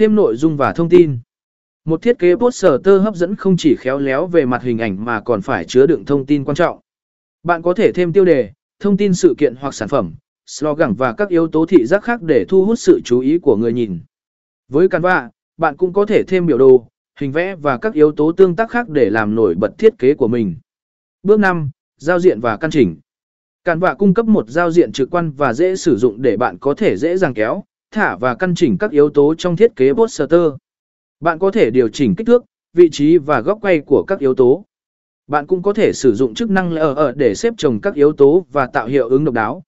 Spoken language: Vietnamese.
Thêm nội dung và thông tin. Một thiết kế poster hấp dẫn không chỉ khéo léo về mặt hình ảnh mà còn phải chứa đựng thông tin quan trọng. Bạn có thể thêm tiêu đề, thông tin sự kiện hoặc sản phẩm, slogan và các yếu tố thị giác khác để thu hút sự chú ý của người nhìn. Với Canva, bạn cũng có thể thêm biểu đồ, hình vẽ và các yếu tố tương tác khác để làm nổi bật thiết kế của mình. Bước 5. Giao diện và căn chỉnh. Canva cung cấp một giao diện trực quan và dễ sử dụng để bạn có thể dễ dàng kéo, thả và căn chỉnh các yếu tố trong thiết kế poster. Bạn có thể điều chỉnh kích thước, vị trí và góc quay của các yếu tố. Bạn cũng có thể sử dụng chức năng Layer để xếp chồng các yếu tố và tạo hiệu ứng độc đáo.